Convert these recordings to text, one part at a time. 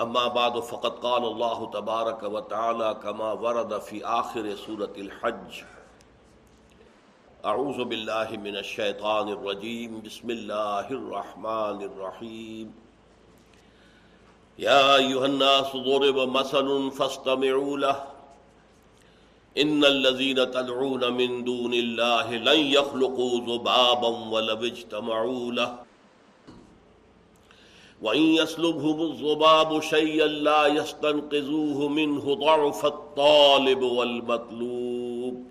اما بعد فقط قال الله تبارك وتعالى كما ورد في آخر سورة الحج. اعوذ بالله من الشيطان الرجيم بسم الله الرحمن الرحيم يا أيها الناس ضرب مثل فاستمعوا له. ان الذين تدعون من دون الله لن يخلقوا ذبابا ولو اجتمعوا له. وإن يسلبهم الضباب شيئا لا يستنقذوه منه ضعف الطالب والمطلوب.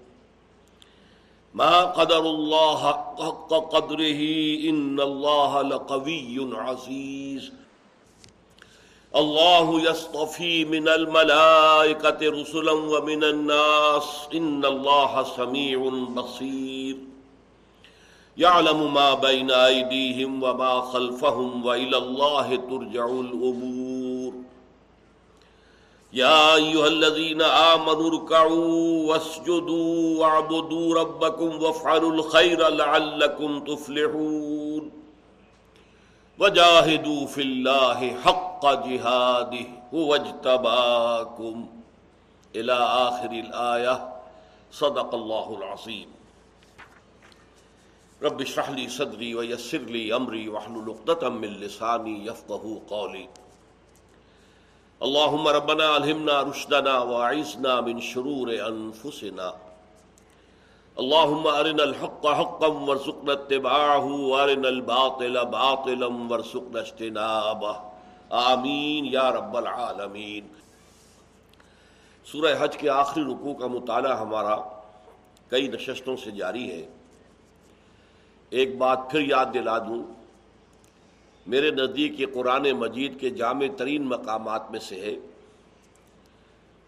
ما قدر الله حق قدره إن الله لقوي عزيز. الله يصطفي من الملائكة رسلا ومن الناس إن الله سميع بصير. يعلم ما بين أيديهم وما خلفهم وإلى الله ترجع الأمور. يا أيها الذين آمنوا ركعوا واسجدوا واعبدوا ربكم وافعلوا الخير لعلكم تفلحون. وجاهدوا في الله حق جهاده هو اجتباكم. إلى آخر الآية. صدق الله العظيم. رب اشرح لي صدري ويسر لي امري واحلل عقدة من لساني يفقهوا قولي. اللهم ربنا الهمنا رشدنا واعذنا من شرور انفسنا اللهم ارنا الحق حقا وارزقنا اتباعه وارنا الباطل باطلا وارزقنا اجتنابه. آمین یا رب العالمین سورہ حج کے آخری رکوع کا مطالعہ ہمارا کئی نشستوں سے جاری ہے۔ ایک بات پھر یاد دلا دوں۔ میرے نزدیک یہ قرآن مجید کے جامع ترین مقامات میں سے ہے۔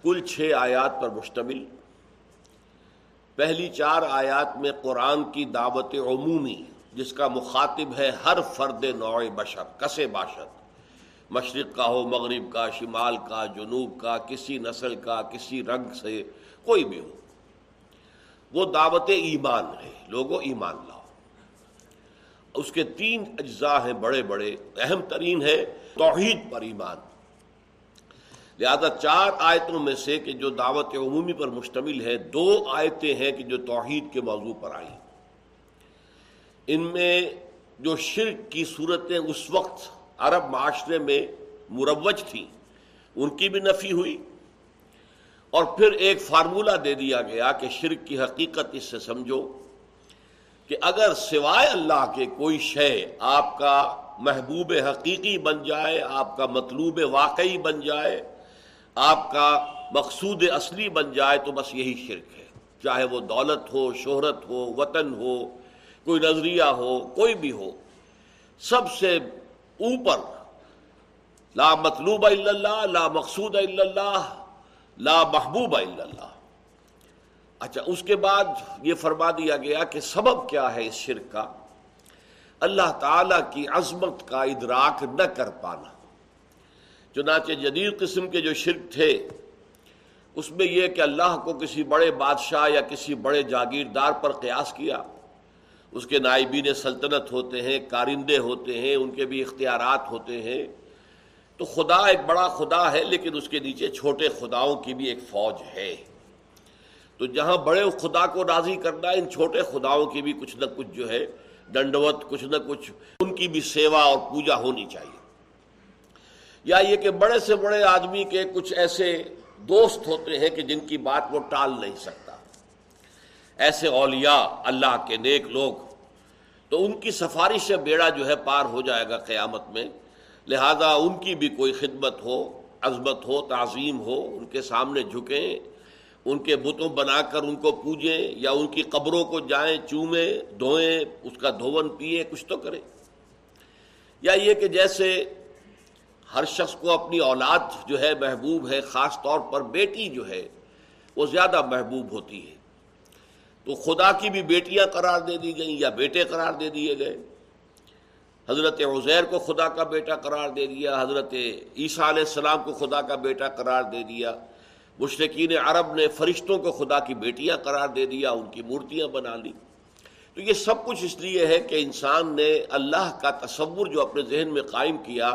کل چھ آیات پر مشتمل۔ پہلی چار آیات میں قرآن کی دعوت عمومی، جس کا مخاطب ہے ہر فرد نوع بشر کسے باشد۔ مشرق کا ہو، مغرب کا، شمال کا، جنوب کا، کسی نسل کا، کسی رنگ سے، کوئی بھی ہو۔ وہ دعوت ایمان ہے، لوگوں ایمان لاؤ۔ اس کے تین اجزاء ہیں بڑے بڑے، اہم ترین ہے توحید پر ایمان۔ لہذا چار آیتوں میں سے کہ جو دعوت عمومی پر مشتمل ہے دو آیتیں ہیں کہ جو توحید کے موضوع پر آئی ان میں جو شرک کی صورتیں اس وقت عرب معاشرے میں مروج تھیں، ان کی بھی نفی ہوئی۔ اور پھر ایک فارمولہ دے دیا گیا کہ شرک کی حقیقت اس سے سمجھو۔ کہ اگر سوائے اللہ کے کوئی شے آپ کا محبوب حقیقی بن جائے، آپ کا مطلوب واقعی بن جائے، آپ کا مقصود اصلی بن جائے، تو بس یہی شرک ہے۔ چاہے وہ دولت ہو، شہرت ہو، وطن ہو، کوئی نظریہ ہو، کوئی بھی ہو۔ سب سے اوپر، لا مطلوب الا اللہ، لا مقصود الا اللہ، لا محبوب الا اللہ۔ اچھا اس کے بعد یہ فرما دیا گیا کہ سبب کیا ہے اس شرک کا؟ اللہ تعالی کی عظمت کا ادراک نہ کر پانا۔ چنانچہ جدید قسم کے جو شرک تھے، اس میں یہ کہ اللہ کو کسی بڑے بادشاہ یا کسی بڑے جاگیردار پر قیاس کیا۔ اس کے نائبین سلطنت ہوتے ہیں، کارندے ہوتے ہیں، ان کے بھی اختیارات ہوتے ہیں۔ تو خدا ایک بڑا خدا ہے، لیکن اس کے نیچے چھوٹے خداؤں کی بھی ایک فوج ہے۔ تو جہاں بڑے خدا کو راضی کرنا ان چھوٹے خداؤں کی بھی کچھ نہ کچھ جو ہے ڈنڈوت کچھ نہ کچھ ان کی بھی سیوا اور پوجا ہونی چاہیے۔ یا یہ کہ بڑے سے بڑے آدمی کے کچھ ایسے دوست ہوتے ہیں کہ جن کی بات وہ ٹال نہیں سکتا۔ ایسے اولیاء، اللہ کے نیک لوگ۔ تو ان کی سفارش سے بیڑا جو ہے پار ہو جائے گا قیامت میں۔ لہذا ان کی بھی کوئی خدمت ہو، عظمت ہو، تعظیم ہو، ان کے سامنے جھکیں۔ ان کے بتوں بنا کر ان کو پوجیں یا ان کی قبروں کو جائیں، چومیں، دھوئیں، اس کا دھون پیے کچھ تو کریں۔ یا یہ کہ جیسے ہر شخص کو اپنی اولاد جو ہے محبوب ہے، خاص طور پر بیٹی جو ہے، وہ زیادہ محبوب ہوتی ہے۔ تو خدا کی بھی بیٹیاں قرار دے دی گئیں یا بیٹے قرار دے دیے گئے۔ حضرت عزیر کو خدا کا بیٹا قرار دے دیا، حضرت عیسیٰ علیہ السلام کو خدا کا بیٹا قرار دے دیا۔ مشرقین عرب نے فرشتوں کو خدا کی بیٹیاں قرار دے دیا، ان کی مورتیاں بنا لی۔ تو یہ سب کچھ اس لیے ہے کہ انسان نے اللہ کا تصور جو اپنے ذہن میں قائم کیا،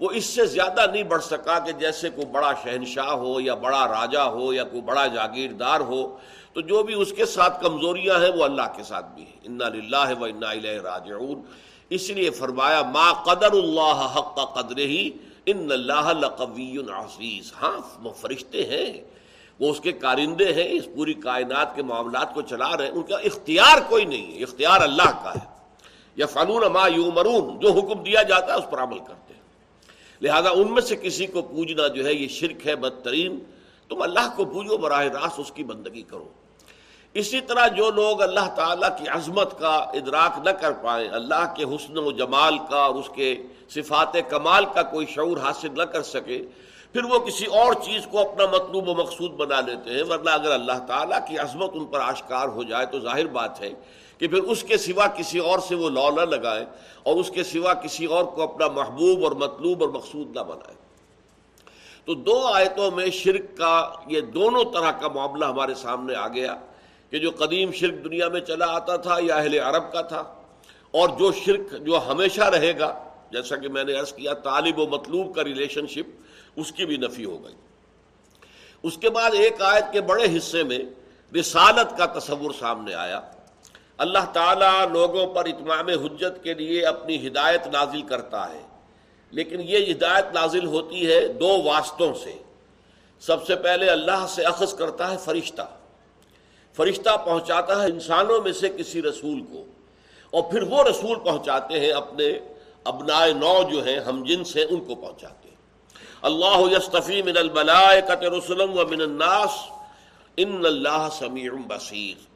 وہ اس سے زیادہ نہیں بڑھ سکا کہ جیسے کوئی بڑا شہنشاہ ہو یا بڑا راجا ہو یا کوئی بڑا جاگیردار ہو۔ تو جو بھی اس کے ساتھ کمزوریاں ہیں، وہ اللہ کے ساتھ بھی ہیں۔ انا للہ و انا الیہ راجعون۔ اس لیے فرمایا، ما قدر اللہ حق کا قدر ہی ان اللہ لقوی عزیز۔ ہاں وہ فرشتے ہیں، وہ اس کے کارندے ہیں، اس پوری کائنات کے معاملات کو چلا رہے ہیں۔ ان کا اختیار کوئی نہیں ہے، اختیار اللہ کا ہے۔ یا فنون ما یومرون جو حکم دیا جاتا ہے، اس پر عمل کرتے ہیں۔ لہذا ان میں سے کسی کو پوجنا جو ہے، یہ شرک ہے، بدترین۔ تم اللہ کو پوجو، براہ راست اس کی بندگی کرو۔ اسی طرح جو لوگ اللہ تعالیٰ کی عظمت کا ادراک نہ کر پائیں، اللہ کے حسن و جمال کا اور اس کے صفات کمال کا کوئی شعور حاصل نہ کر سکے، پھر وہ کسی اور چیز کو اپنا مطلوب و مقصود بنا لیتے ہیں، ورنہ اگر اللہ تعالیٰ کی عظمت ان پر آشکار ہو جائے تو ظاہر بات ہے کہ پھر اس کے سوا کسی اور سے وہ لو نہ لگائیں اور اس کے سوا کسی اور کو اپنا محبوب اور مطلوب اور مقصود نہ بنائیں۔ تو دو آیتوں میں شرک کا، یہ دونوں طرح کا معاملہ ہمارے سامنے آ گیا۔ کہ جو قدیم شرک دنیا میں چلا آتا تھا یا اہل عرب کا تھا، اور جو شرک جو ہمیشہ رہے گا، جیسا کہ میں نے عرض کیا، طالب و مطلوب کا ریلیشن شپ، اس کی بھی نفی ہو گئی۔ اس کے بعد ایک آیت کے بڑے حصے میں رسالت کا تصور سامنے آیا۔ اللہ تعالیٰ لوگوں پر اتمام حجت کے لیے اپنی ہدایت نازل کرتا ہے۔ لیکن یہ ہدایت نازل ہوتی ہے دو واسطوں سے۔ سب سے پہلے اللہ سے اخذ کرتا ہے فرشتہ۔ فرشتہ پہنچاتا ہے انسانوں میں سے کسی رسول کو۔ اور پھر وہ رسول پہنچاتے ہیں اپنے ابنائے نو جو ہیں، ہم جن سے ان کو پہنچاتے ہیں۔ اللہ یستفی من رسلم و من الناس، ان اللہ سمیع بصیر۔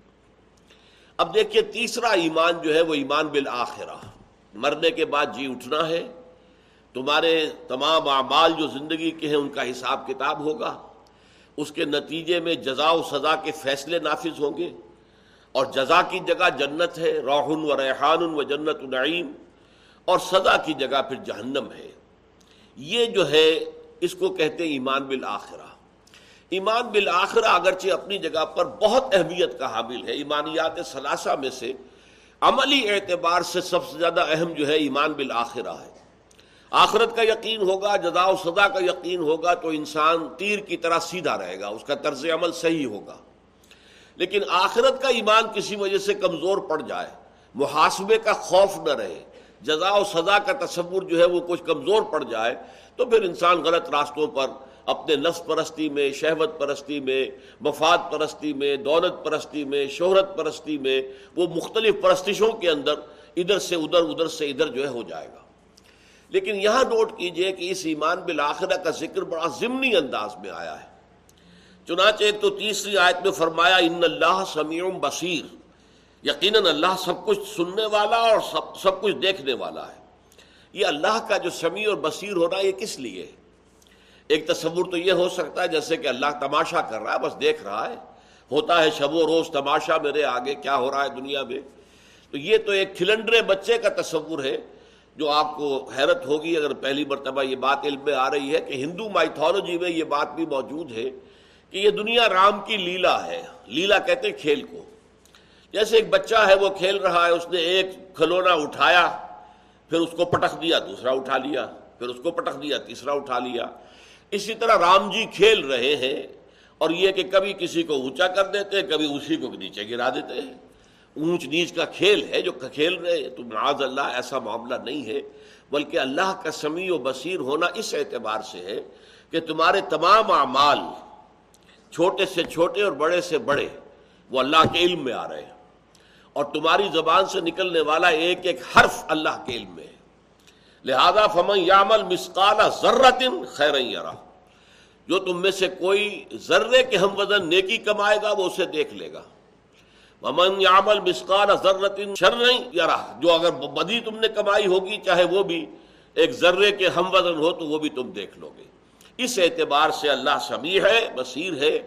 اب دیکھیے تیسرا ایمان جو ہے وہ ایمان بالآخرہ۔ مرنے کے بعد جی اٹھنا ہے، تمہارے تمام اعمال جو زندگی کے ہیں، ان کا حساب کتاب ہوگا۔ اس کے نتیجے میں جزا و سزا کے فیصلے نافذ ہوں گے اور جزا کی جگہ جنت ہے روحن و ریحان و جنت نعیم، اور سزا کی جگہ پھر جہنم ہے۔ یہ جو ہے، اس کو کہتے ہیں ایمان بالآخرہ۔ ایمان بالآخرہ اگرچہ اپنی جگہ پر بہت اہمیت کا حامل ہے، ایمانیات ثلاثہ میں سے عملی اعتبار سے سب سے زیادہ اہم جو ہے ایمان بالآخرہ ہے۔ آخرت کا یقین ہوگا جزا و سزا کا یقین ہوگا تو انسان تیر کی طرح سیدھا رہے گا، اس کا طرز عمل صحیح ہوگا۔ لیکن آخرت کا ایمان کسی وجہ سے کمزور پڑ جائے، محاسبے کا خوف نہ رہے جزا و سزا کا تصور جو ہے وہ کچھ کمزور پڑ جائے، تو پھر انسان غلط راستوں پر اپنے نفس پرستی میں، شہوت پرستی میں، مفاد پرستی میں، دولت پرستی میں، شہرت پرستی میں وہ مختلف پرستشوں کے اندر ادھر سے ادھر ادھر سے ادھر جو ہے ہو جائے گا۔ لیکن یہاں نوٹ کیجیے کہ اس ایمان بالآخرہ کا ذکر بڑا ضمنی انداز میں آیا ہے۔ چنانچہ ایک تو تیسری آیت میں فرمایا، ان اللہ سمیع بصیر یقیناً اللہ سب کچھ سننے والا اور سب سب کچھ دیکھنے والا ہے۔ یہ اللہ کا جو سمیع اور بصیر ہو رہا یہ کس لیے ایک تصور تو یہ ہو سکتا ہے، جیسے کہ اللہ تماشا کر رہا ہے، بس دیکھ رہا ہے۔ ہوتا ہے شب و روز تماشا، میرے آگے کیا ہو رہا ہے دنیا میں؟ تو یہ تو ایک کھلنڈرے بچے کا تصور ہے۔ جو آپ کو حیرت ہوگی اگر پہلی مرتبہ یہ بات علم میں آ رہی ہے کہ ہندو مائتھولوجی میں یہ بات بھی موجود ہے کہ یہ دنیا رام کی لیلا ہے۔ لیلا کہتے ہیں کھیل کو۔ جیسے ایک بچہ ہے، وہ کھیل رہا ہے، اس نے ایک کھلونا اٹھایا، پھر اس کو پٹک دیا، دوسرا اٹھا لیا، پھر اس کو پٹک دیا، تیسرا اٹھا لیا۔ اسی طرح رام جی کھیل رہے ہیں اور یہ کہ کبھی کسی کو اونچا کر دیتے، کبھی اسی کو نیچے گرا دیتے۔ ہیں اونچ نیچ کا کھیل ہے جو کھیل رہے تو معاذ اللہ، ایسا معاملہ نہیں ہے۔ بلکہ اللہ کا سمیع و بصیر ہونا اس اعتبار سے ہے کہ تمہارے تمام اعمال چھوٹے سے چھوٹے اور بڑے سے بڑے وہ اللہ کے علم میں آ رہے ہیں۔ اور تمہاری زبان سے نکلنے والا ایک ایک حرف اللہ کے علم میں ہے۔ لہذا فمن یامل مسکالا ذرتن خیر یرا جو تم میں سے کوئی ذرے کے ہم وزن نیکی کمائے گا وہ اسے دیکھ لے گا۔ ممن یامل مسکان ضرورت شر نہیں یار جو اگر بدی تم نے کمائی ہوگی، چاہے وہ بھی ایک ذرے کے ہم وزن ہو، تو وہ بھی تم دیکھ لو گے۔ اس اعتبار سے اللہ سمیع ہے، بصیر ہے،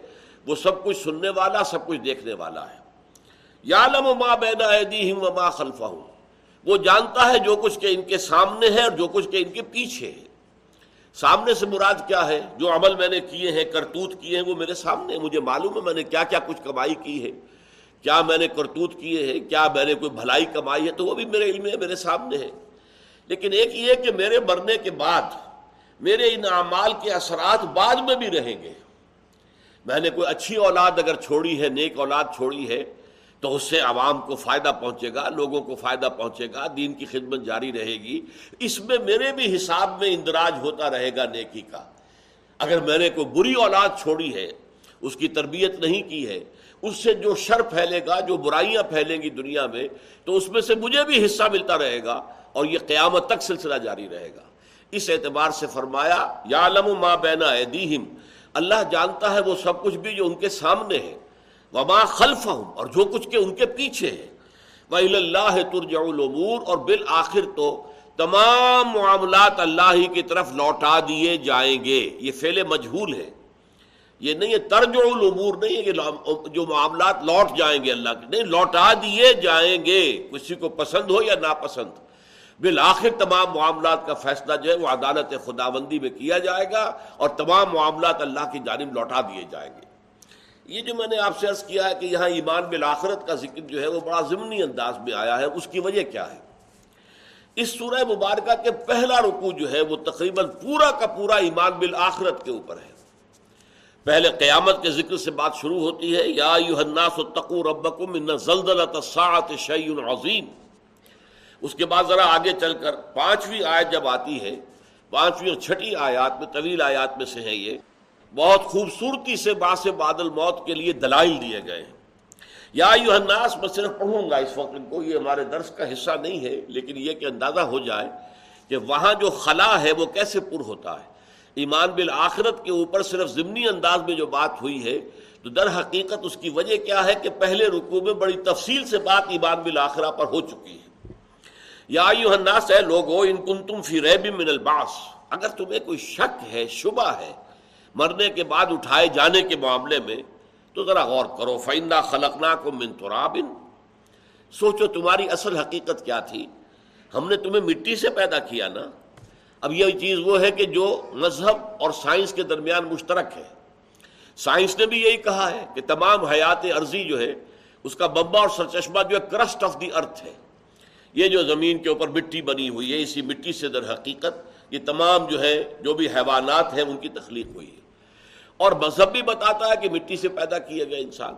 وہ سب کچھ سننے والا، سب کچھ دیکھنے والا ہے۔ یا لم ماں بینا و ماں خلفہ وہ جانتا ہے جو کچھ کہ ان کے سامنے ہے اور جو کچھ کہ ان کے پیچھے ہے۔ سامنے سے مراد کیا ہے؟ جو عمل میں نے کیے ہیں، کرتوت کیے ہیں، وہ میرے سامنے مجھے معلوم ہے میں نے کیا کیا کچھ کمائی کی ہے۔ کیا میں نے کرتوت کیے ہیں؟ کیا میں نے کوئی بھلائی کمائی ہے؟ تو وہ بھی میرے علم ہے، میرے سامنے ہے۔ لیکن ایک یہ کہ میرے مرنے کے بعد میرے ان اعمال کے اثرات بعد میں بھی رہیں گے۔ میں نے کوئی اچھی اولاد اگر چھوڑی ہے، نیک اولاد چھوڑی ہے، تو اس سے عوام کو فائدہ پہنچے گا، لوگوں کو فائدہ پہنچے گا، دین کی خدمت جاری رہے گی۔ اس میں میرے بھی حساب میں اندراج ہوتا رہے گا نیکی کا۔ اگر میں نے کوئی بری اولاد چھوڑی ہے، اس کی تربیت نہیں کی ہے اس سے جو شر پھیلے گا، جو برائیاں پھیلیں گی دنیا میں، تو اس میں سے مجھے بھی حصہ ملتا رہے گا اور یہ قیامت تک سلسلہ جاری رہے گا۔ اس اعتبار سے فرمایا یا علم ماں بینا اللہ جانتا ہے وہ سب کچھ بھی جو ان کے سامنے ہے۔ وما خلف اور جو کچھ کے ان کے پیچھے ہے۔ وہ اللہ ترجع العمور اور بالآخر تو تمام معاملات اللہ ہی کی طرف لوٹا دیے جائیں گے۔ یہ فعل مجہول ہے۔ یہ نہیں ہے ترج العمور نہیں ہے کہ جو معاملات لوٹ جائیں گے اللہ کے نہیں، لوٹا دیے جائیں گے۔ کسی کو پسند ہو یا ناپسند۔ بالآخر تمام معاملات کا فیصلہ جو ہے وہ عدالت خداوندی میں کیا جائے گا اور تمام معاملات اللہ کی جانب لوٹا دیے جائیں گے۔ یہ جو میں نے آپ سے عرض کیا ہے کہ یہاں ایمان بالآخرت کا ذکر جو ہے وہ بڑا ضمنی انداز میں آیا ہے، اس کی وجہ کیا ہے؟ اس سورہ مبارکہ کے پہلا رکوع جو ہے وہ تقریباً پورا کا پورا ایمان بالآخرت کے اوپر ہے۔ پہلے قیامت کے ذکر سے بات شروع ہوتی ہے، یا الناس اتقوا ربکم ان زلزلۃ الساعۃ شیء عظیم۔ اس کے بعد ذرا آگے چل کر پانچویں آیت جب آتی ہے، پانچویں اور چھٹی آیات میں، طویل آیات میں سے ہے یہ، بہت خوبصورتی سے باس بادل موت کے لیے دلائل دیے گئے ہیں۔ یا یو الناس، میں صرف پڑھوں گا اس وقت کو یہ ہمارے درس کا حصہ نہیں ہے، لیکن یہ کہ اندازہ ہو جائے کہ وہاں جو خلا ہے وہ کیسے پر ہوتا ہے۔ ایمان بالآخرت کے اوپر صرف ضمنی انداز میں جو بات ہوئی ہے، تو در حقیقت اس کی وجہ کیا ہے کہ پہلے رکوع میں بڑی تفصیل سے بات ایمان بالآخرہ پر ہو چکی ہے۔ یا یو الناس ہے لوگو، ان کن تم فی ریب من الباس اگر تمہیں کوئی شک ہے، شبہ ہے مرنے کے بعد اٹھائے جانے کے معاملے میں، تو ذرا غور کرو۔ فائندہ خلقنا کو من ترابن سوچو تمہاری اصل حقیقت کیا تھی؟ ہم نے تمہیں مٹی سے پیدا کیا نا؟ اب یہ چیز وہ ہے کہ جو مذہب اور سائنس کے درمیان مشترک ہے۔ سائنس نے بھی یہی کہا ہے کہ تمام حیات عرضی جو ہے، اس کا ببا اور سرچشمہ جو ہے کرسٹ آف دی ارتھ ہے۔ یہ جو زمین کے اوپر مٹی بنی ہوئی ہے، اسی مٹی سے در حقیقت یہ تمام جو ہے، جو بھی حیوانات ہیں، ان کی تخلیق ہوئی ہے۔ اور مذہب بھی بتاتا ہے کہ مٹی سے پیدا کیا گیا انسان۔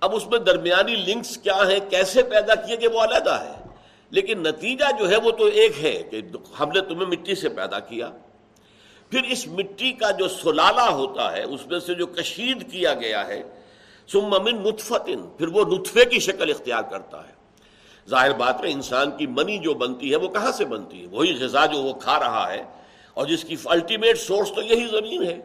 اب اس میں درمیانی لنکس کیا ہیں؟ کیسے پیدا کیے گئے؟ وہ علیحدہ ہے۔ لیکن نتیجہ جو ہے وہ تو ایک ہے کہ ہم نے تمہیں مٹی سے پیدا کیا۔ پھر اس مٹی کا جو سلالہ ہوتا ہے، اس میں سے جو کشید کیا گیا ہے سمن نطفتن پھر وہ نطفے کی شکل اختیار کرتا ہے۔ ظاہر بات ہے، انسان کی منی جو بنتی ہے، وہ کہاں سے بنتی ہے؟ وہی غذا جو وہ کھا رہا ہے۔ اور جس کی الٹیمیٹ سورس تو یہی زمین ہے۔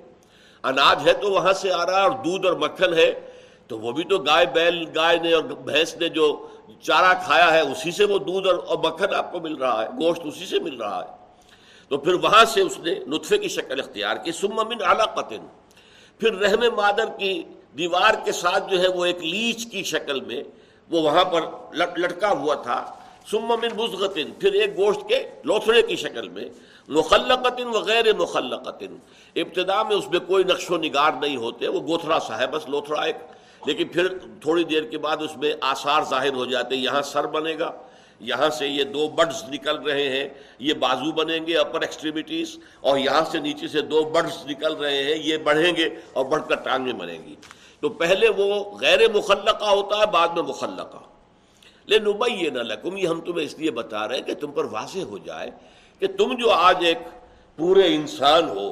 اناج ہے تو وہاں سے آ رہا ہے اور دودھ اور مکھن ہے۔ تو وہ بھی تو گائے بیل، گائے نے اور بھینس نے جو چارہ کھایا ہے، اسی سے وہ دودھ اور مکھن آپ کو مل رہا ہے، گوشت اسی سے مل رہا ہے۔ تو پھر وہاں سے اس نے نطفے کی شکل اختیار کی سم من اعلیٰ قطن پھر رحم مادر کی دیوار کے ساتھ جو ہے وہ ایک لیچ کی شکل میں وہ وہاں پر لٹ لٹکا ہوا تھا۔ سم من بزغتن۔ پھر ایک گوشت کے لوتھڑے کی شکل میں۔ مخلقتن وغیر مخلقتن۔ ابتدا میں اس میں کوئی نقش و نگار نہیں ہوتے، وہ گوتھڑا سا ہے بس لوتھڑا ایک لیکن پھر تھوڑی دیر کے بعد اس میں آثار ظاہر ہو جاتے یہاں سر بنے گا، یہاں سے یہ دو بڈز نکل رہے ہیں، یہ بازو بنیں گے اپر ایکسٹریمیٹیز اور یہاں سے نیچے سے دو بڈز نکل رہے ہیں، یہ بڑھیں گے اور بڑھ کر ٹانگیں بنیں گی۔ تو پہلے وہ غیر مخلقہ ہوتا ہے، بعد میں مخلقہ۔ لیکن ابئی نہ لکم، یہ ہم تمہیں اس لیے بتا رہے ہیں کہ تم پر واضح ہو جائے کہ تم جو آج ایک پورے انسان ہو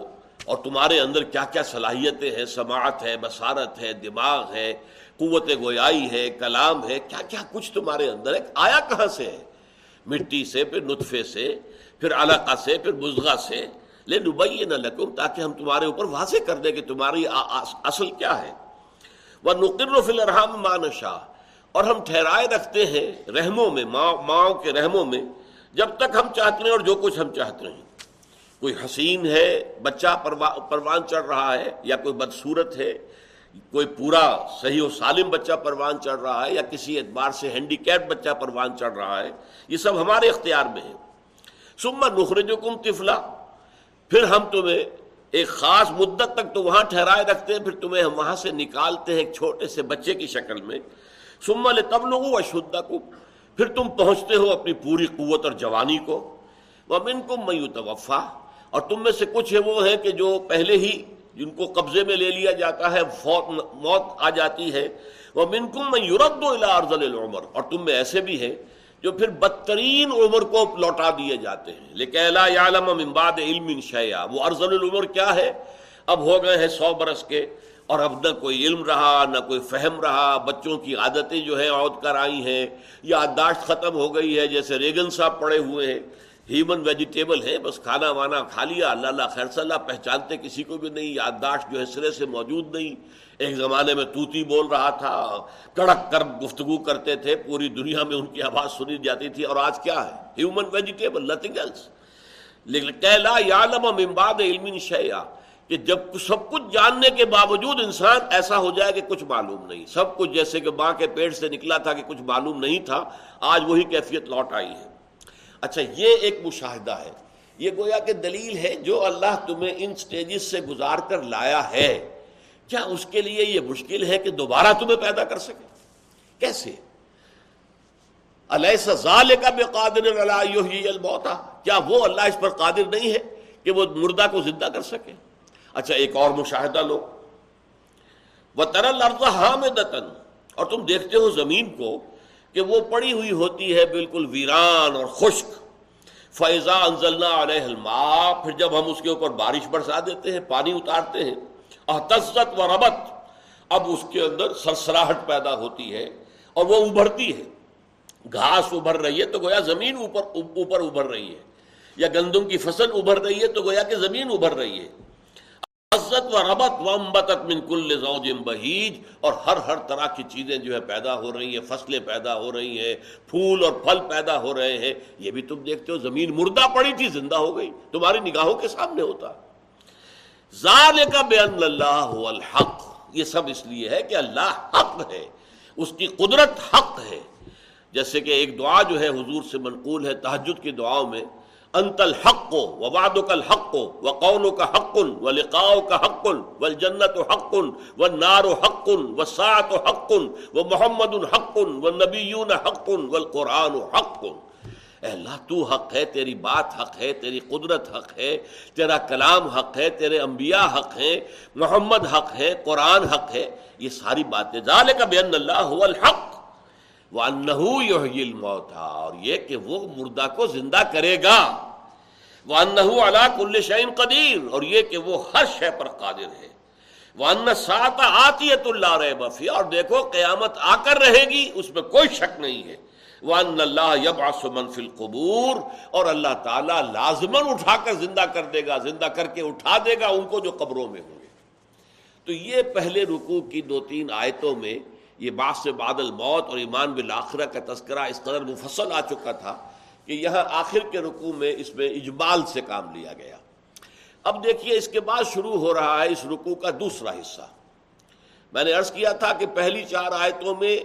اور تمہارے اندر کیا کیا صلاحیتیں ہیں؟ سماعت ہے، بصارت ہے، دماغ ہے، قوت گویائی ہے، کلام ہے، کیا کیا کچھ تمہارے اندر ہے؟ آیا کہاں سے ہے؟ مٹی سے، پھر نطفے سے، پھر علاقہ سے، پھر بزغا سے۔ لے نبئی نہ لکم، تاکہ ہم تمہارے اوپر واضح کر دیں کہ تمہاری اصل کیا ہے۔ وہ نقر فل الرحم مان شاہ اور ہم ٹھہرائے رکھتے ہیں رحموں میں ماں ماؤں کے رحموں میں، جب تک ہم چاہتے ہیں اور جو کچھ ہم چاہتے ہیں۔ کوئی حسین ہے، بچہ پروان چڑھ رہا ہے، یا کوئی بدصورت ہے، کوئی پورا صحیح و سالم بچہ پروان چڑھ رہا ہے، یا کسی اعتبار سے ہینڈی کیپ بچہ پروان چڑھ رہا ہے، یہ سب ہمارے اختیار میں ہے سما نخرج کم تفلا پھر ہم تمہیں ایک خاص مدت تک تو وہاں ٹھہرائے رکھتے ہیں، پھر تمہیں ہم وہاں سے نکالتے ہیں ایک چھوٹے سے بچے کی شکل میں۔ سمل تب لوگوں اشدہ کو پھر تم پہنچتے ہو اپنی پوری قوت اور جوانی کو۔ وہ من کو میو توفا اور تم میں سے کچھ ہے وہ ہیں کہ جو پہلے ہی جن کو قبضے میں لے لیا جاتا ہے موت آ جاتی ہے۔ وہ منکم میں یورپ دو ارزل العمر۔ اور تم میں ایسے بھی ہیں جو پھر بدترین عمر کو لوٹا دیے جاتے ہیں۔ لیکن امباد علم شیا وہ ارزل العمر کیا ہے؟ اب ہو گئے ہیں سو برس کے۔ اور اب نہ کوئی علم رہا، نہ کوئی فہم رہا۔ بچوں کی عادتیں جو ہیں عود کر آئی ہیں۔ یادداشت ختم ہو گئی ہے، جیسے ریگن صاحب پڑے ہوئے ہیں۔ ہیومن ویجیٹیبل ہے بس کھانا وانا کھا لیا، اللہ اللہ خیر صلی اللہ، پہچانتے کسی کو بھی نہیں، یادداشت جو ہے سرے سے موجود نہیں۔ ایک زمانے میں توتی بول رہا تھا، کڑک کر گفتگو کرتے تھے، پوری دنیا میں ان کی آواز سنی جاتی تھی۔ اور آج کیا ہے؟ ہیومن ویجیٹیبل نتھنگ ایلس لیکن امباد علم شیا کہ جب سب کچھ جاننے کے باوجود انسان ایسا ہو جائے کہ کچھ معلوم نہیں۔ سب کچھ جیسے کہ ماں کے پیٹ سے نکلا تھا کہ کچھ معلوم نہیں تھا، آج وہی کیفیت لوٹ آئی ہے۔ اچھا یہ ایک مشاہدہ ہے۔ یہ گویا کہ دلیل ہے جو اللہ تمہیں ان سٹیجز سے گزار کر لایا ہے۔ کیا اس کے لیے یہ مشکل ہے کہ دوبارہ تمہیں پیدا کر سکے؟ کیسے؟ اللہ کا بے قادر البوتا کیا وہ اللہ اس پر قادر نہیں ہے کہ وہ مردہ کو زندہ کر سکے؟ اچھا ایک اور مشاہدہ لو۔ وہ ترل حامدتن اور تم دیکھتے ہو زمین کو کہ وہ پڑی ہوئی ہوتی ہے بالکل ویران اور خشک۔ فیضا انزلنا علیہ الماء، پھر جب ہم اس کے اوپر بارش برسا دیتے ہیں، پانی اتارتے ہیں۔ احتزت و ربت اب اس کے اندر سرسراہٹ پیدا ہوتی ہے اور وہ ابھرتی ہے۔ گھاس ابھر رہی ہے تو گویا زمین اوپر اوپر ابھر رہی ہے۔ یا گندم کی فصل ابھر رہی ہے تو گویا کہ زمین ابھر رہی ہے۔ عزت و ربت و امبتت من کل زوج بہیج اور ہر ہر طرح کی چیزیں جو ہے پیدا ہو رہی ہیں، فصلیں پیدا ہو رہی ہیں، پھول اور پھل پیدا ہو رہے ہیں۔ یہ بھی تم دیکھتے ہو، زمین مردہ پڑی تھی، زندہ ہو گئی۔ تمہاری نگاہوں کے سامنے ہوتا۔ ظال کا بے اللہ الحق۔ یہ سب اس لیے ہے کہ اللہ حق ہے۔ اس کی قدرت حق ہے۔ جیسے کہ ایک دعا جو ہے حضور سے منقول ہے تحجد کی دعاؤں میں۔ انت الحق و واد الحق و قول کا حق و لقاء حق و جنت حق و نار حق و سات و حق و محمد الحق و حق و حق اے اللہ، تو حق ہے، تیری بات حق ہے، تیری قدرت حق ہے، تیرا کلام حق ہے، تیرے انبیاء حق ہیں، محمد حق ہے، قرآن حق ہے، یہ ساری باتیں۔ ذالک بین اللہ الحق۔ وہ انہو اور یہ کہ وہ مردہ کو زندہ کرے گا۔ وہ انہو اللہ کل شعین قدیر اور یہ کہ وہ ہر شے پر قادر ہے۔ وہ ان سات آتی اللہ رہ بفی اور دیکھو قیامت آ کر رہے گی، اس میں کوئی شک نہیں ہے۔ وہ ان اللہ یب آسمن فل قبور اور اللہ تعالیٰ لازمن اٹھا کر زندہ کر دے گا، زندہ کر کے اٹھا دے گا ان کو جو قبروں میں ہوں گے۔ تو یہ پہلے رکوع کی دو تین آیتوں میں یہ باس سے بادل موت اور ایمان بالآخرہ کا تذکرہ اس قدر مفصل آ چکا تھا کہ یہاں آخر کے رکوع میں اس میں اجمال سے کام لیا گیا۔ اب دیکھیے اس کے بعد شروع ہو رہا ہے اس رکوع کا دوسرا حصہ۔ میں نے عرض کیا تھا کہ پہلی چار آیتوں میں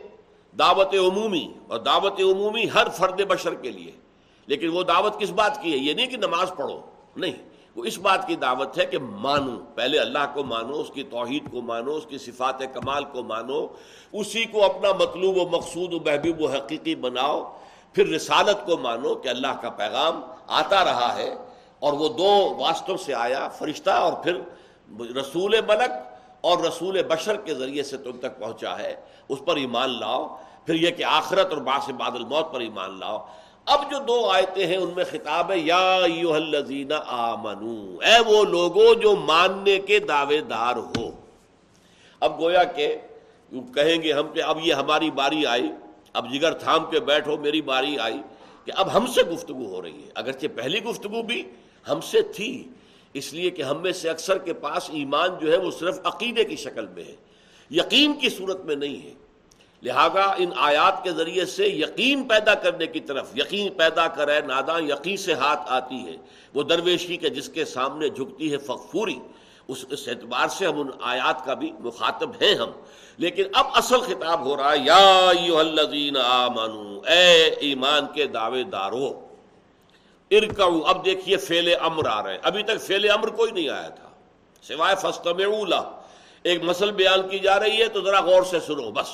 دعوت عمومی اور دعوت عمومی ہر فرد بشر کے لیے، لیکن وہ دعوت کس بات کی ہے؟ یہ نہیں کہ نماز پڑھو، نہیں۔ وہ اس بات کی دعوت ہے کہ مانو، پہلے اللہ کو مانو، اس کی توحید کو مانو، اس کی صفات کمال کو مانو، اسی کو اپنا مطلوب و مقصود و محبوب و حقیقی بناؤ، پھر رسالت کو مانو کہ اللہ کا پیغام آتا رہا ہے، اور وہ دو واسطوں سے آیا، فرشتہ اور پھر رسول ملک اور رسول بشر کے ذریعے سے تم تک پہنچا ہے، اس پر ایمان لاؤ، پھر یہ کہ آخرت اور باس بادل موت پر ایمان لاؤ۔ اب جو دو آیتیں ہیں ان میں خطاب ہے، یا الذین آمنو، اے وہ لوگوں جو ماننے کے دعوے دار ہو۔ اب گویا کہ کہیں گے ہم کہ اب یہ ہماری باری آئی، اب جگر تھام کے بیٹھو، میری باری آئی کہ اب ہم سے گفتگو ہو رہی ہے۔ اگرچہ پہلی گفتگو بھی ہم سے تھی، اس لیے کہ ہم میں سے اکثر کے پاس ایمان جو ہے وہ صرف عقیدے کی شکل میں ہے، یقین کی صورت میں نہیں ہے۔ لہذا ان آیات کے ذریعے سے یقین پیدا کرنے کی طرف، یقین پیدا کرے، ناداں یقین سے ہاتھ آتی ہے۔ وہ درویشی کے جس کے سامنے جھکتی ہے فخفوری اس اس اعتبار سے ہم ان آیات کا بھی مخاطب ہیں ہم۔ لیکن اب اصل خطاب ہو رہا ہے، یا الذین آمنو، اے ایمان کے دعوے دارو، ارکعو، اب دیکھیے فیل امر آ رہے ہیں۔ ابھی تک فیل امر کوئی نہیں آیا تھا، سوائے فستمعوا ایک مسل بیان کی جا رہی ہے تو ذرا غور سے سنو، بس۔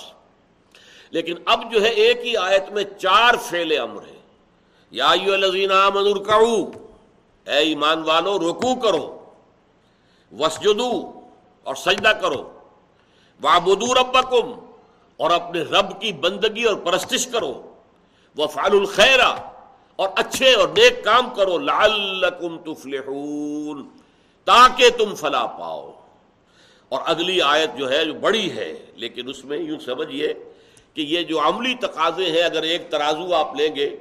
لیکن اب جو ہے ایک ہی آیت میں چار فیل امر ہے یا اے ایمان والو رکو کرو۔ وسجدو اور سجدہ کرو۔ وابدو ربکم اور اپنے رب کی بندگی اور پرستش کرو۔ وہ فعال الخیرہ اور اچھے اور نیک کام کرو۔ لعلکم تفلحون۔ تاکہ تم فلا پاؤ۔ اور اگلی آیت جو ہے، جو بڑی ہے، لیکن اس میں یوں سمجھیے کہ یہ جو عملی تقاضے ہیں، اگر ایک ترازو آپ لیں گے،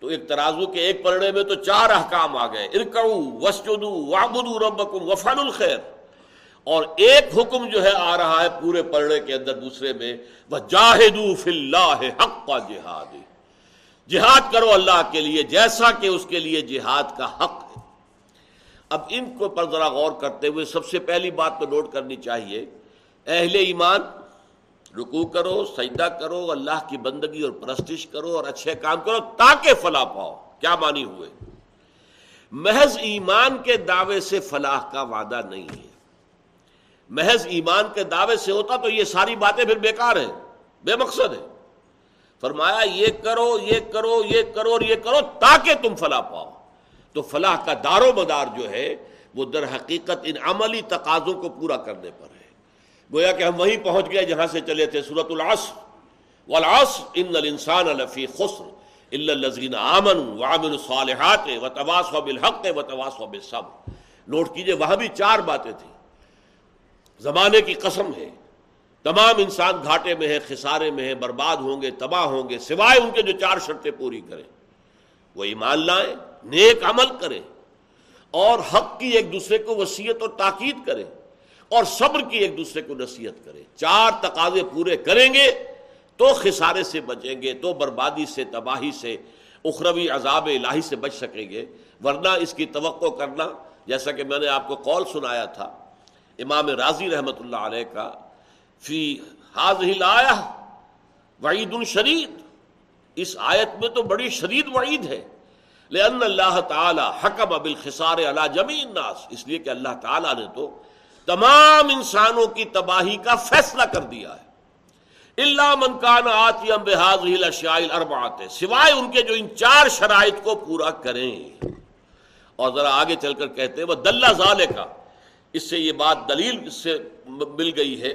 تو ایک ترازو کے ایک پلڑے میں تو چار احکام آ گئے۔ ارکعو وسجدو وعبدو ربکم وفعل الخیر۔ اور ایک حکم جو ہے، آ رہا ہے پورے پلڑے کے اندر دوسرے میں وہ جاہدو فی اللہ حق کا جہاد جہاد کرو اللہ کے لیے، جیسا کہ اس کے لیے جہاد کا حق ہے۔ اب ان کو پر ذرا غور کرتے ہوئے سب سے پہلی بات تو نوٹ کرنی چاہیے، اہل ایمان رکو کرو، سجدہ کرو، اللہ کی بندگی اور پرستش کرو اور اچھے کام کرو تاکہ فلاح پاؤ۔ کیا مانی ہوئے؟ محض ایمان کے دعوے سے فلاح کا وعدہ نہیں ہے۔ محض ایمان کے دعوے سے ہوتا تو یہ ساری باتیں پھر بیکار ہیں، بے مقصد ہے فرمایا، یہ کرو یہ کرو یہ کرو اور یہ کرو تاکہ تم فلاح پاؤ۔ تو فلاح کا دار و مدار جو ہے، وہ در حقیقت ان عملی تقاضوں کو پورا کرنے پر ہے۔ گویا کہ ہم وہیں پہنچ گئے جہاں سے چلے تھے سورت العصر. والعصر ان الانسان لفی خسر الا الذين امنوا وعملوا الصالحات وتواصوا بالحق وتواصوا بالصبر. نوٹ کیجیے، وہاں بھی چار باتیں تھیں. زمانے کی قسم ہے. تمام انسان گھاٹے میں ہیں، خسارے میں ہیں، برباد ہوں گے، تباہ ہوں گے، سوائے ان کے جو چار شرطیں پوری کریں. وہ ایمان لائیں، نیک عمل کریں، اور حق کی ایک دوسرے کو وسیعت اور تاکید کریں. اور صبر کی ایک دوسرے کو نصیحت کریں۔ چار تقاضے پورے کریں گے تو خسارے سے بچیں گے، تو بربادی سے، تباہی سے، اخروی عذاب الہی سے بچ سکیں گے۔ ورنہ اس کی توقع کرنا، جیسا کہ میں نے آپ کو قول سنایا تھا، امام راضی رحمت اللہ علیہ کا، فی حاض لایا وعید الشرید اس آیت میں تو بڑی شدید وعید ہے۔ لأن اللہ تعالی حکم بالخسار علی جمیع الناس۔ اس لیے کہ اللہ تعالی نے تو تمام انسانوں کی تباہی کا فیصلہ کر دیا ہے۔ اللہ منکان آتی بحاظ الاشیاء الاربعات سوائے ان کے جو ان چار شرائط کو پورا کریں۔ اور ذرا آگے چل کر کہتے ہیں وہ دلہ ظالے کا اس سے یہ بات دلیل اس سے مل گئی ہے،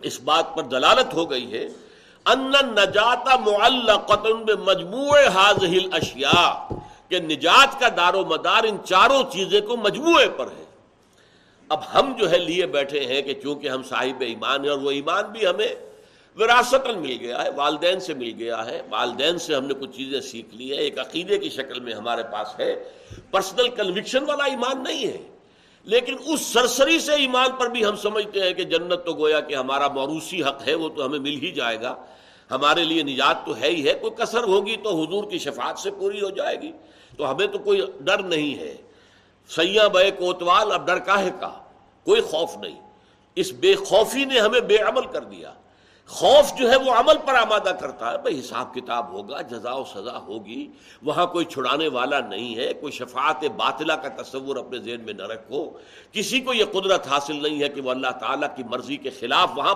اس بات پر دلالت ہو گئی ہے ان نجات معلقۃ بمجموع هذه الاشیاء کہ نجات کا دار و مدار ان چاروں چیزیں کو مجموعے پر ہے۔ اب ہم جو ہے لیے بیٹھے ہیں کہ چونکہ ہم صاحب ایمان ہیں اور وہ ایمان بھی ہمیں وراثت مل گیا ہے، والدین سے مل گیا ہے۔ والدین سے ہم نے کچھ چیزیں سیکھ لی ہے ایک عقیدے کی شکل میں ہمارے پاس ہے۔ پرسنل کنوکشن والا ایمان نہیں ہے۔ لیکن اس سرسری سے ایمان پر بھی ہم سمجھتے ہیں کہ جنت تو گویا کہ ہمارا موروثی حق ہے، وہ تو ہمیں مل ہی جائے گا۔ ہمارے لیے نجات تو ہے ہی ہے، کوئی کثر ہوگی تو حضور کی شفاعت سے پوری ہو جائے گی۔ تو ہمیں تو کوئی ڈر نہیں ہے۔ سیاں بے کوتوال اب ڈر کاہے کا کوئی خوف نہیں۔ اس بے خوفی نے ہمیں بے عمل کر دیا۔ خوف جو ہے وہ عمل پر آمادہ کرتا ہے۔ بھائی حساب کتاب ہوگا، جزا و سزا ہوگی۔ وہاں کوئی چھڑانے والا نہیں ہے۔ کوئی شفاعت باطلہ کا تصور اپنے ذہن میں نہ رکھو۔ کسی کو یہ قدرت حاصل نہیں ہے کہ وہ اللہ تعالیٰ کی مرضی کے خلاف وہاں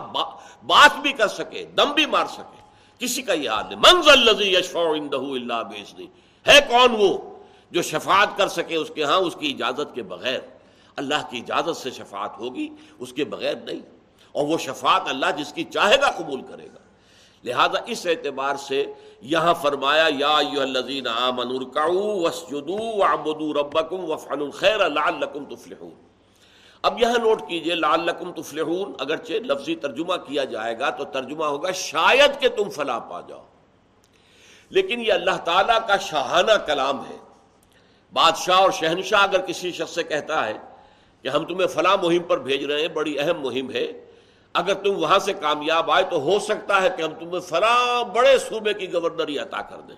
بات بھی کر سکے، دم بھی مار سکے۔ کسی کا یہ حال نہیں۔ منزل یشفع اللہ بیچنی ہے کون وہ؟ جو شفاعت کر سکے اس کے ہاں اس کی اجازت کے بغیر۔ اللہ کی اجازت سے شفاعت ہوگی، اس کے بغیر نہیں۔ اور وہ شفاعت اللہ جس کی چاہے گا قبول کرے گا۔ لہذا اس اعتبار سے یہاں فرمایا، یا الذین آمنوا ارکعوا واسجدوا وعبدوا ربکم وافعلوا الخير لعلکم تفلحون۔ اب یہاں نوٹ کیجیے، لعلکم تفلحون۔ اگرچہ لفظی ترجمہ کیا جائے گا تو ترجمہ ہوگا، شاید کہ تم فلاح پا جاؤ۔ لیکن یہ اللہ تعالیٰ کا شاہانہ کلام ہے۔ بادشاہ اور شہنشاہ اگر کسی شخص سے کہتا ہے کہ ہم تمہیں فلاں مہم پر بھیج رہے ہیں، بڑی اہم مہم ہے، اگر تم وہاں سے کامیاب آئے تو ہو سکتا ہے کہ ہم تمہیں فلاں بڑے صوبے کی گورنری عطا کر دیں۔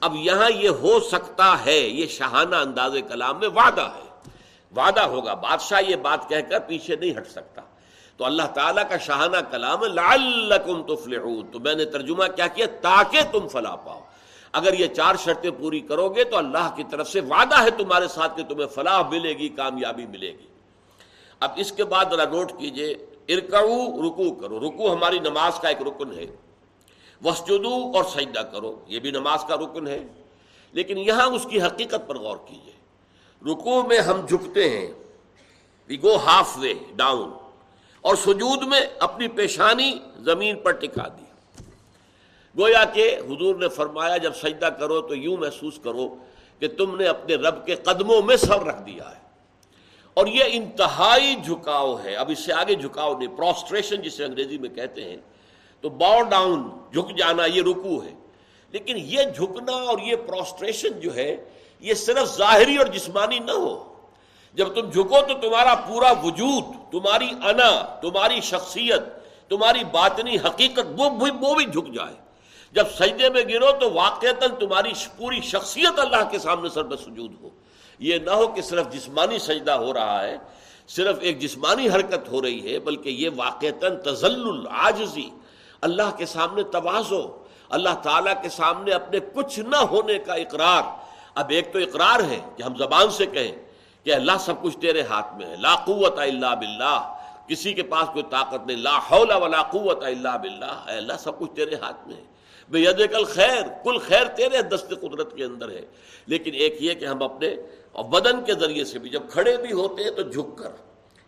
اب یہاں یہ ہو سکتا ہے، یہ شاہانہ انداز کلام میں وعدہ ہے۔ وعدہ ہوگا، بادشاہ یہ بات کہہ کر پیچھے نہیں ہٹ سکتا۔ تو اللہ تعالیٰ کا شاہانہ کلام لعلکم تفلحون۔ تو میں نے ترجمہ کیا کیا، تاکہ تم فلا پاؤ۔ اگر یہ چار شرطیں پوری کرو گے تو اللہ کی طرف سے وعدہ ہے تمہارے ساتھ کہ تمہیں فلاح ملے گی، کامیابی ملے گی۔ اب اس کے بعد ذرا نوٹ کیجیے، ارکعو رکو کرو۔ رکو ہماری نماز کا ایک رکن ہے۔ وسجدو اور سجدہ کرو، یہ بھی نماز کا رکن ہے۔ لیکن یہاں اس کی حقیقت پر غور کیجیے۔ رکو میں ہم جھکتے ہیں وی گو ہاف وے ڈاؤن اور سجود میں اپنی پیشانی زمین پر ٹکا دی۔ گویا کہ حضور نے فرمایا جب سجدہ کرو تو یوں محسوس کرو کہ تم نے اپنے رب کے قدموں میں سر رکھ دیا ہے۔ اور یہ انتہائی جھکاؤ ہے۔ اب اس سے آگے جھکاؤ نہیں پروسٹریشن جسے انگریزی میں کہتے ہیں، تو باؤ ڈاؤن جھک جانا، یہ رکو ہے۔ لیکن یہ جھکنا اور یہ پروسٹریشن جو ہے، یہ صرف ظاہری اور جسمانی نہ ہو۔ جب تم جھکو تو تمہارا پورا وجود، تمہاری انا، تمہاری شخصیت، تمہاری باطنی حقیقت، وہ بھی وہ بھی جھک جائے۔ جب سجدے میں گرو تو واقع تمہاری پوری شخصیت اللہ کے سامنے سر بس سجود ہو۔ یہ نہ ہو کہ صرف جسمانی سجدہ ہو رہا ہے، صرف ایک جسمانی حرکت ہو رہی ہے، بلکہ یہ واقع تزل عاجزی اللہ کے سامنے توازو، اللہ تعالیٰ کے سامنے اپنے کچھ نہ ہونے کا اقرار۔ اب ایک تو اقرار ہے کہ ہم زبان سے کہیں کہ اللہ سب کچھ تیرے ہاتھ میں ہے، لا قوت الا باللہ۔ کسی کے پاس کوئی طاقت نہیں، لا حول ولا قوت الا باللہ۔ اے اللہ، سب کچھ تیرے ہاتھ میں ہے۔ بے ید کل خیر کل خیر تیرے دست قدرت کے اندر ہے۔ لیکن ایک یہ کہ ہم اپنے بدن کے ذریعے سے بھی جب کھڑے بھی ہوتے ہیں تو جھک کر،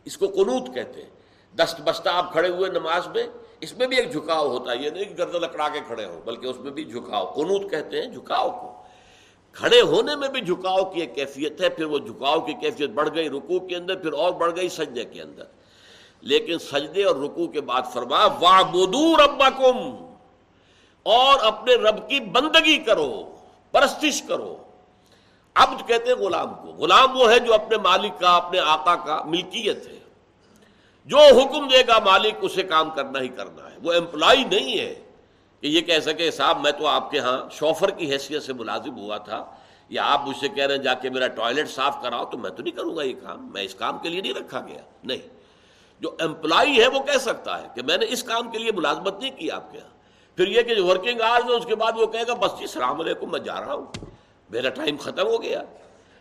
اس کو قنوت کہتے ہیں۔ دست بستہ آپ کھڑے ہوئے نماز میں، اس میں بھی ایک جھکاؤ ہوتا ہے، یہ نہیں کہ گردن لکڑا کے کھڑے ہو بلکہ اس میں بھی جھکاؤ، قنوت کہتے ہیں جھکاؤ کو۔ کھڑے ہونے میں بھی جھکاؤ کی ایک کیفیت ہے، پھر وہ جھکاؤ کی کیفیت بڑھ گئی رکوع کے اندر، پھر اور بڑھ گئی سجدے کے اندر۔ لیکن سجدے اور رکوع کے بعد فرما وا بدور اور اپنے رب کی بندگی کرو، پرستش کرو۔ اب کہتے ہیں غلام کو۔ غلام وہ ہے جو اپنے مالک کا، اپنے آقا کا ملکیت ہے۔ جو حکم دے گا مالک، اسے کام کرنا ہی کرنا ہے۔ وہ امپلائی نہیں ہے۔ کہ یہ کہہ سکے، صاحب، میں تو آپ کے ہاں شوفر کی حیثیت سے ملازم ہوا تھا۔ یا آپ مجھ سے کہہ رہے ہیں، جا کے میرا ٹوائلٹ صاف کراؤ، تو میں تو نہیں کروں گا یہ کام۔ میں اس کام کے لیے نہیں رکھا گیا۔ نہیں۔ جو امپلائی ہے، وہ کہہ سکتا ہے کہ میں نے اس کام کے لیے ملازمت نہیں کی آپ کے ہاں۔ پھر یہ کہ ورکنگ آرز ہے اس کے بعد وہ کہے گا، بس جی السلام علیکم، میں جا رہا ہوں۔ میرا ٹائم ختم ہو گیا۔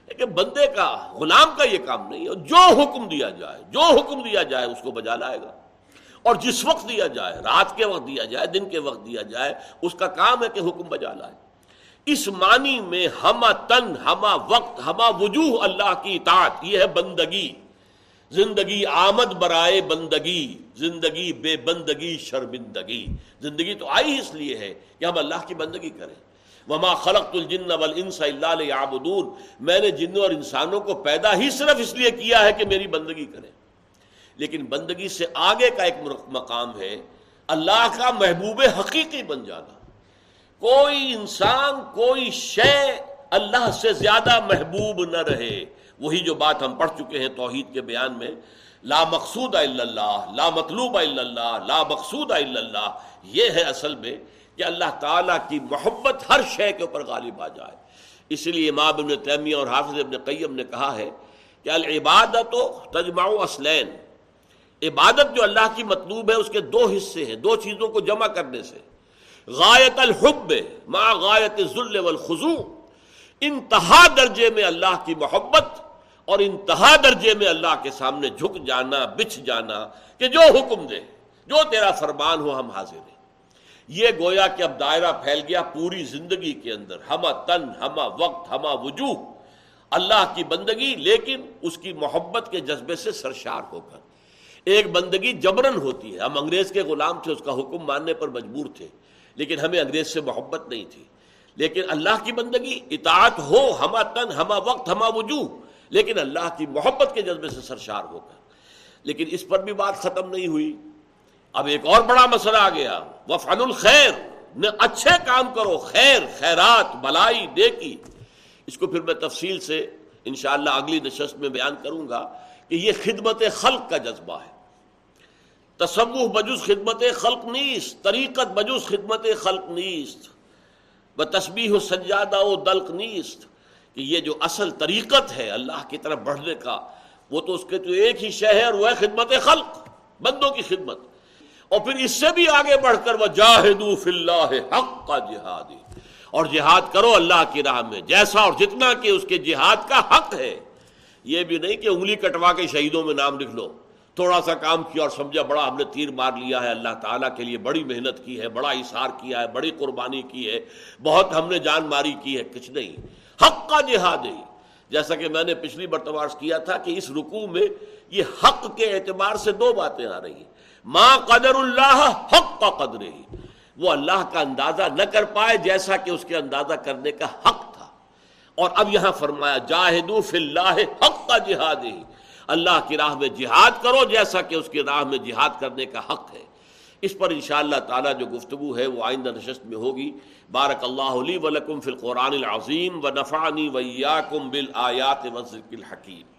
لیکن بندے کا، غلام کا یہ کام نہیں ہے۔ جو حکم دیا جائے، جو حکم دیا جائے، اس کو بجا لائے گا۔ اور جس وقت دیا جائے، رات کے وقت دیا جائے، دن کے وقت دیا جائے، اس کا کام ہے کہ حکم بجا لائے اس معنی میں ہما تن ہما وقت ہما وجوہ اللہ کی اطاعت، یہ ہے بندگی۔ زندگی آمد برائے بندگی، زندگی بے بندگی، شرمندگی۔ زندگی تو آئی اس لیے ہے کہ ہم اللہ کی بندگی کریں۔ وما خلق الجن والانس الا ليعبدون۔ میں نے جنوں اور انسانوں کو پیدا ہی صرف اس لیے کیا ہے کہ میری بندگی کریں۔ لیکن بندگی سے آگے کا ایک مقام ہے اللہ کا محبوب حقیقی بن جانا۔ کوئی انسان، کوئی شے اللہ سے زیادہ محبوب نہ رہے۔ وہی جو بات ہم پڑھ چکے ہیں توحید کے بیان میں، لا مقصود الا اللہ، لا مطلوب الا اللہ، لا مقصود الا اللہ، یہ ہے اصل میں کہ اللہ تعالیٰ کی محبت ہر شے کے اوپر غالب آ جائے۔ اس لیے امام ابن تیمیہ اور حافظ ابن قیم نے کہا ہے کہ العبادت و تجمع اسلین عبادت جو اللہ کی مطلوب ہے، اس کے دو حصے ہیں، دو چیزوں کو جمع کرنے سے۔ غایت الحب ما غایت ذل والخضوع۔ انتہا درجے میں اللہ کی محبت اور انتہا درجے میں اللہ کے سامنے جھک جانا، بچھ جانا کہ جو حکم دے، جو تیرا فرمان ہو ہم حاضر ہیں۔ یہ گویا کہ اب دائرہ پھیل گیا پوری زندگی کے اندر۔ ہما تن ہما وقت ہما وجوہ۔ اللہ کی بندگی، لیکن اس کی محبت کے جذبے سے سرشار ہو کر۔ ایک بندگی جبرن ہوتی ہے۔ ہم انگریز کے غلام تھے، اس کا حکم ماننے پر مجبور تھے، لیکن ہمیں انگریز سے محبت نہیں تھی۔ لیکن اللہ کی بندگی، اطاعت ہو ہما تن ہما وقت ہما وجوہ۔ لیکن اللہ کی محبت کے جذبے سے سرشار ہو کر لیکن اس پر بھی بات ختم نہیں ہوئی۔ اب ایک اور بڑا مسئلہ آ گیا۔ وہ فن الخیر اچھے کام کرو، خیر، خیرات، بلائی، نیکی۔ اس کو پھر میں تفصیل سے انشاءاللہ اگلی نشست میں بیان کروں گا کہ یہ خدمت خلق کا جذبہ ہے۔ تصوف بجوز خدمت خلق نیست، طریقت بجوز خدمت خلق نیست۔ و تسبیح و سجادہ و دلق نیست۔ کہ یہ جو اصل طریقت ہے اللہ کی طرف بڑھنے کا، وہ تو اس کے تو ایک ہی شہر وہ ہے خدمت خلق، بندوں کی خدمت۔ اور پھر اس سے بھی آگے بڑھ کر وہ جاہدو فی اللہ حق کا جہاد اور جہاد کرو اللہ کی راہ میں، جیسا اور جتنا کہ اس کے جہاد کا حق ہے۔ یہ بھی نہیں کہ انگلی کٹوا کے شہیدوں میں نام لکھ لو۔ تھوڑا سا کام کیا اور سمجھا، بڑا ہم نے تیر مار لیا ہے۔ اللہ تعالیٰ کے لیے بڑی محنت کی ہے، بڑا اشار کیا ہے، بڑی قربانی کی ہے۔ بہت ہم نے جان ماری کی ہے، کچھ نہیں۔ حق کا جہاد ہے۔ جیسا کہ میں نے پچھلی مرتبہ کیا تھا کہ اس رکوع میں یہ حق کے اعتبار سے دو باتیں آ رہی ہیں۔ ماں قدر اللہ حق کا قدر ہی وہ اللہ کا اندازہ نہ کر پائے جیسا کہ اس کے اندازہ کرنے کا حق تھا۔ اور اب یہاں فرمایا، جاہدو فی اللہ حق کا جہاد ہی اللہ کی راہ میں جہاد کرو جیسا کہ اس کی راہ میں جہاد کرنے کا حق ہے۔ اس پر انشاءاللہ تعالی جو گفتگو ہے وہ آئندہ نشست میں ہوگی۔ بارک اللہ علی ولکم فی القرآن العظیم و نفعنی ویاکم بالآیات و ذکر الحکیم۔